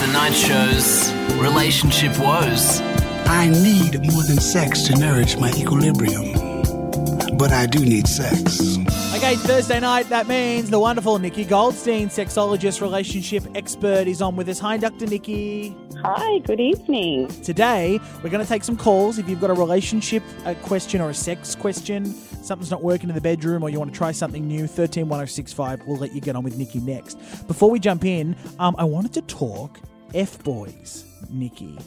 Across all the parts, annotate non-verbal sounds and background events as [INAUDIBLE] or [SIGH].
The Night Show's relationship woes. I need more than sex to nourish my equilibrium. But I do need sex. Okay, it's Thursday night. That means the wonderful Nikki Goldstein, sexologist, relationship expert, is on with us. Hi, Dr. Nikki. Hi, good evening. Today, we're going to take some calls. If you've got a relationship a question or a sex question, something's not working in the bedroom, or you want to try something new, 131065, we'll let you get on with Nikki next. Before we jump in, um, I wanted to talk F Boys, Nikki.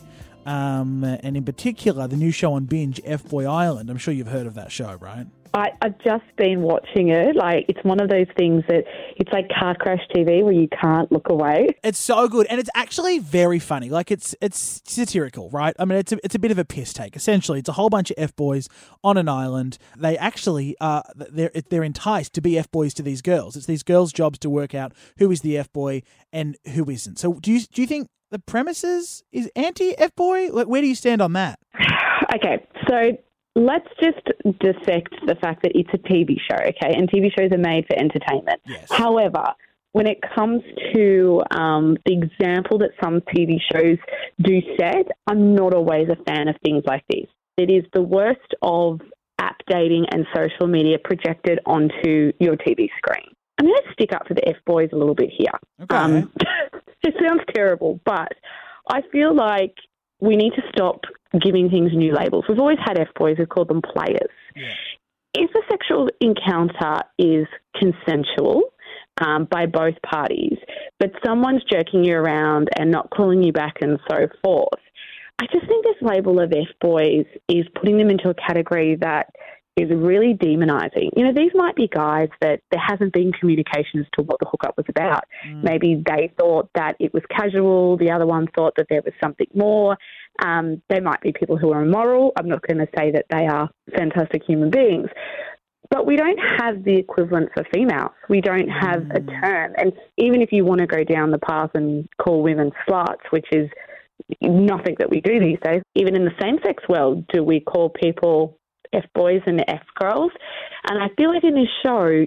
Um, and in particular, the new show on Binge, F Boy Island. I'm sure you've heard of that show, right? I, I've just been watching it. Like, it's one of those things that it's like car crash TV where you can't look away. It's so good, and it's actually very funny. Like it's it's satirical, right? I mean, it's a, it's a bit of a piss take. Essentially, it's a whole bunch of f boys on an island. They actually uh they're they're enticed to be f boys to these girls. It's these girls' jobs to work out who is the f boy and who isn't. So do you do you think the premises is anti f boy? Like, where do you stand on that? [SIGHS] Okay, so let's just dissect the fact that it's a TV show, okay? And TV shows are made for entertainment. Yes. However, when it comes to um, the example that some TV shows do set, I'm not always a fan of things like this. It is the worst of app dating and social media projected onto your TV screen. I'm going to stick up for the F boys a little bit here. Okay. [LAUGHS] it sounds terrible, but I feel like we need to stop giving things new labels. We've always had F boys, we've called them players. If a sexual encounter is consensual um, by both parties, but someone's jerking you around and not calling you back and so forth, I just think this label of F boys is putting them into a category that is really demonizing. You know, these might be guys that there hasn't been communication as to what the hookup was about. Maybe they thought that it was casual, the other one thought that there was something more. Um, they might be people who are immoral. I'm not going to say that they are fantastic human beings. But we don't have the equivalent for females. We don't have a term. And even if you want to go down the path and call women sluts, which is nothing that we do these days, even in the same sex world, do we call people F boys and F girls? And I feel like in this show,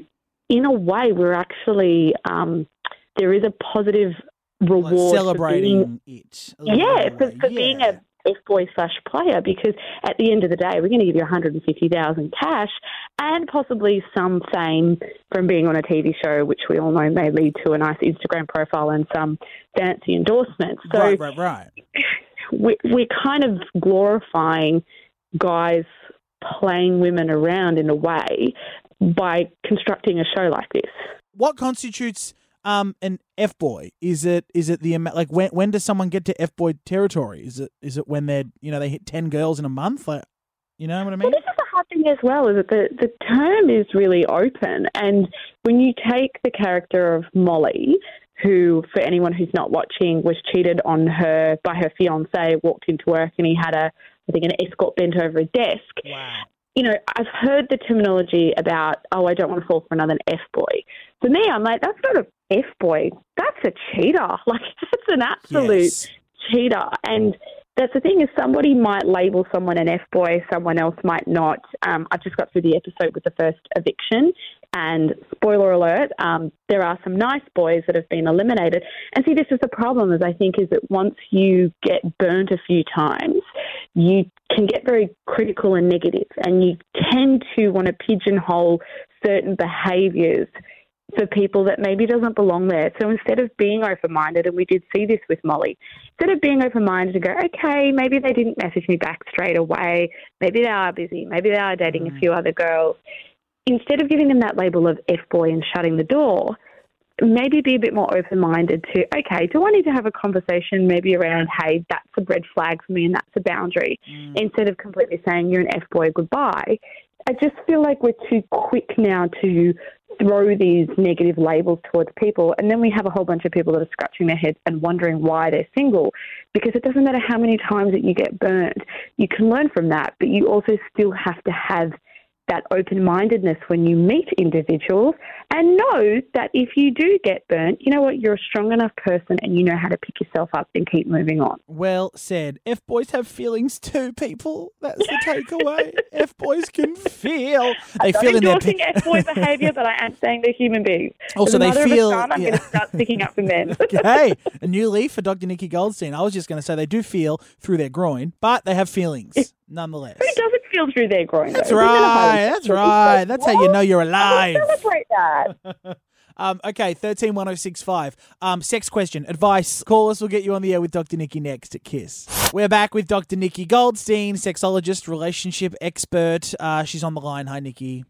in a way, we're actually, um, there is a positive Like reward. for being- celebrating it. a yeah, for, in a way. for being Yeah. a F boy slash player because at the end of the day, we're going to give you 150,000 cash and possibly some fame from being on a TV show, which we all know may lead to a nice Instagram profile and some fancy endorsements. So right, right, right. [LAUGHS] we, we're kind of glorifying guys playing women around in a way by constructing a show like this. What constitutes um an f boy? Is it is it the like when when does someone get to f boy territory? Is it is it when they're you know they hit ten girls in a month? Like you know what I mean? Well, this is the hard thing as well, is that the, the term is really open. And when you take the character of Molly, who, for anyone who's not watching, was cheated on her by her fiance, walked into work and he had a, I think, an escort bent over a desk. Wow. You know, I've heard the terminology about, oh, I don't want to fall for another F boy. For me, I'm like, that's not a F boy. That's a cheater. [LAUGHS] Like, that's an absolute Yes. cheater. And that's the thing is somebody might label someone an F boy, someone else might not. Um, I just got through the episode with the first eviction, and spoiler alert, um, there are some nice boys that have been eliminated. And see, this is the problem. Is I think is that once you get burnt a few times, you can get very critical and negative, and you tend to want to pigeonhole certain behaviours for people that maybe doesn't belong there. So instead of being open minded, and we did see this with Molly, instead of being open minded and go, okay, maybe they didn't message me back straight away, maybe they are busy, maybe they are dating a mm. few other girls, instead of giving them that label of F boy and shutting the door, maybe be a bit more open minded to, okay, do I need to have a conversation maybe around, hey, that's a red flag for me and that's a boundary, mm. instead of completely saying you're an F boy, goodbye. I just feel like we're too quick now to throw these negative labels towards people, and then we have a whole bunch of people that are scratching their heads and wondering why they're single. Because it doesn't matter how many times that you get burnt, you can learn from that, but you also still have to have that open mindedness when you meet individuals and know that if you do get burnt, you know what, you're a strong enough person and you know how to pick yourself up and keep moving on. Well said. F boys have feelings too, people. That's the takeaway. [LAUGHS] F boys can feel. They I'm feel in their. endorsing F boy behaviour, but I am saying they're human beings. Also, they mother of a feel- son, I'm yeah. going to start sticking up for men. [LAUGHS] hey, a new leaf for Dr. Nikki Goldstein. I was just going to say they do feel through their groin, but they have feelings [LAUGHS] nonetheless. Who doesn't feel through their groin? That's though? Right. That's sexual. right. That's how you know you're alive. will celebrate that. [LAUGHS] Um, okay, thirteen one zero six five. Um, sex question, advice. Call us. We'll get you on the air with Dr. Nikki next at Kiss. We're back with Dr. Nikki Goldstein, sexologist, relationship expert. Uh, she's on the line. Hi, Nikki.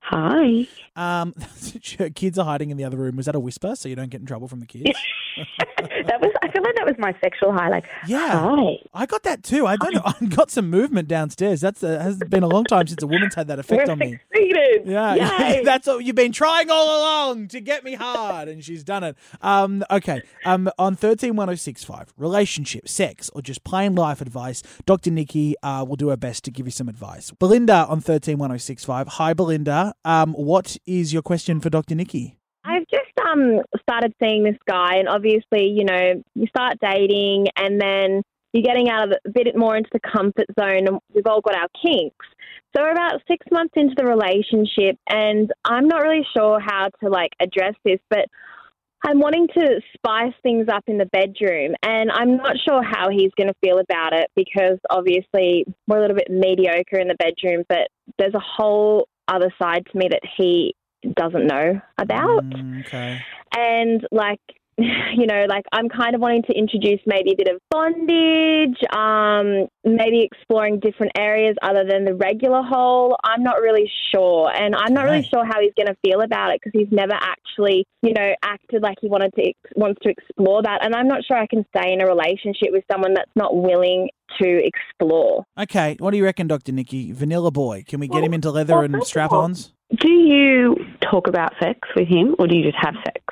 Hi. Um, [LAUGHS] kids are hiding in the other room. Was that a whisper so you don't get in trouble from the kids? [LAUGHS] [LAUGHS] that was. I feel like that was my sexual high. Like, Yeah. hi. I got that too. I don't know. [LAUGHS] I got some movement downstairs. That's a, has been a long time since a woman's had that effect We're on me. succeeded. Yeah, [LAUGHS] Yay. that's what you've been trying all along to get me hard, and she's done it. Um, okay. Um, on thirteen one zero six five, relationship, sex, or just plain life advice. Dr. Nikki uh, will do her best to give you some advice. Belinda on thirteen one zero six five. Hi, Belinda. Um, what is your question for Dr. Nikki? Um started seeing this guy, and obviously, you know, you start dating, and then you're getting out of a bit more into the comfort zone, and we've all got our kinks. So we're about six months into the relationship, and I'm not really sure how to like address this, but I'm wanting to spice things up in the bedroom, and I'm not sure how he's going to feel about it because obviously we're a little bit mediocre in the bedroom, but there's a whole other side to me that he doesn't know about. Mm, okay. And like, [LAUGHS] you know, like I'm kind of wanting to introduce maybe a bit of bondage, um, maybe exploring different areas other than the regular hole. I'm not really sure. And I'm not really sure how he's going to feel about it because he's never actually, you know, acted like he wanted to, wants to explore that. And I'm not sure I can stay in a relationship with someone that's not willing to explore. Okay. What do you reckon, Dr. Nikki? Vanilla boy. Can we get Well- him into leather well, and strap-ons? Do you talk about sex with him, or do you just have sex?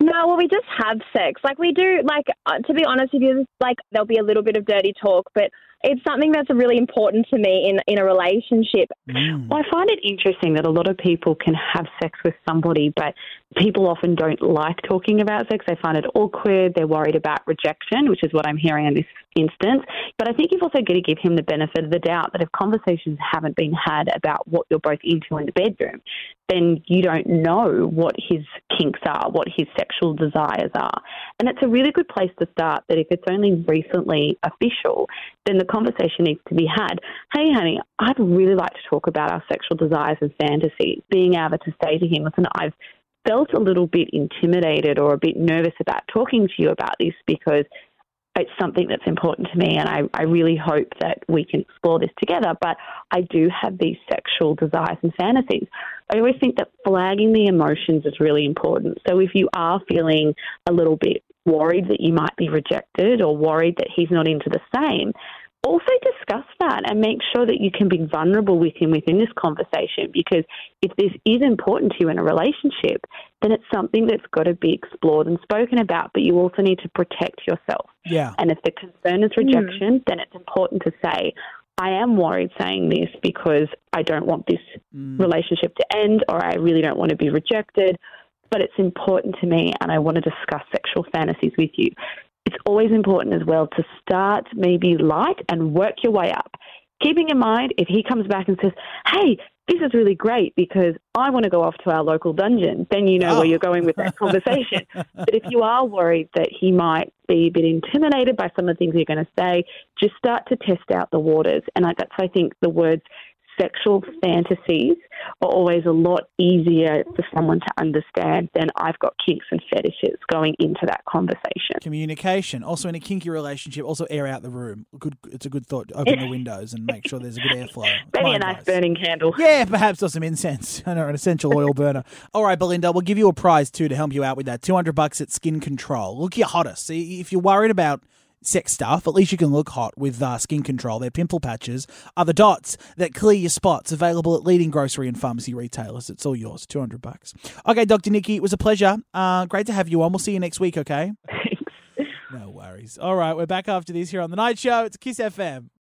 No, well, we just have sex. Like we do. Like uh, to be honest with you, like there'll be a little bit of dirty talk, but it's something that's really important to me in in a relationship. Mm. Well, I find it interesting that a lot of people can have sex with somebody, but people often don't like talking about sex. They find it awkward. They're worried about rejection, which is what I'm hearing in this instance. But I think you've also got to give him the benefit of the doubt that if conversations haven't been had about what you're both into in the bedroom, then you don't know what his kinks are, what his sexual desires are. And it's a really good place to start that if it's only recently official, then the conversation needs to be had. Hey, honey, I'd really like to talk about our sexual desires and fantasies. Being able to say to him, listen, I've felt a little bit intimidated or a bit nervous about talking to you about this because it's something that's important to me and I, I really hope that we can explore this together. But I do have these sexual desires and fantasies. I always think that flagging the emotions is really important. So if you are feeling a little bit worried that you might be rejected or worried that he's not into the same, also discuss that and make sure that you can be vulnerable with him within this conversation because if this is important to you in a relationship, then it's something that's got to be explored and spoken about, but you also need to protect yourself. Yeah. And if the concern is rejection, then it's important to say, I am worried saying this because I don't want this Mm. relationship to end or I really don't want to be rejected, but it's important to me and I want to discuss sexual fantasies with you. It's always important as well to start maybe light and work your way up. Keeping in mind, if he comes back and says, Hey, this is really great because I want to go off to our local dungeon, then you know Oh. where you're going with that oh. conversation. [LAUGHS] but if you are worried that he might be a bit intimidated by some of the things you're going to say, just start to test out the waters. And I, that's, I think, the words sexual fantasies are always a lot easier for someone to understand than I've got kinks and fetishes going into that conversation. Communication. Also, in a kinky relationship, also air out the room. Good. It's a good thought. Open the [LAUGHS] windows and make sure there's a good airflow. [LAUGHS] Maybe a nice burning candle. Yeah, perhaps or some incense. [LAUGHS] I know, an essential oil burner. All right, Belinda, we'll give you a prize too to help you out with that. 200 bucks at Skin Control. Look your hottest. See, if you're worried about sex stuff, at least you can look hot with uh, Skin Control. Their pimple patches are the dots that clear your spots. Available at leading grocery and pharmacy retailers. It's all yours. 200 bucks. Okay, Dr. Nikki, it was a pleasure. Uh, great to have you on. We'll see you next week, okay? [LAUGHS] Thanks. No worries. All right, we're back after this here on The Night Show. It's Kiss FM.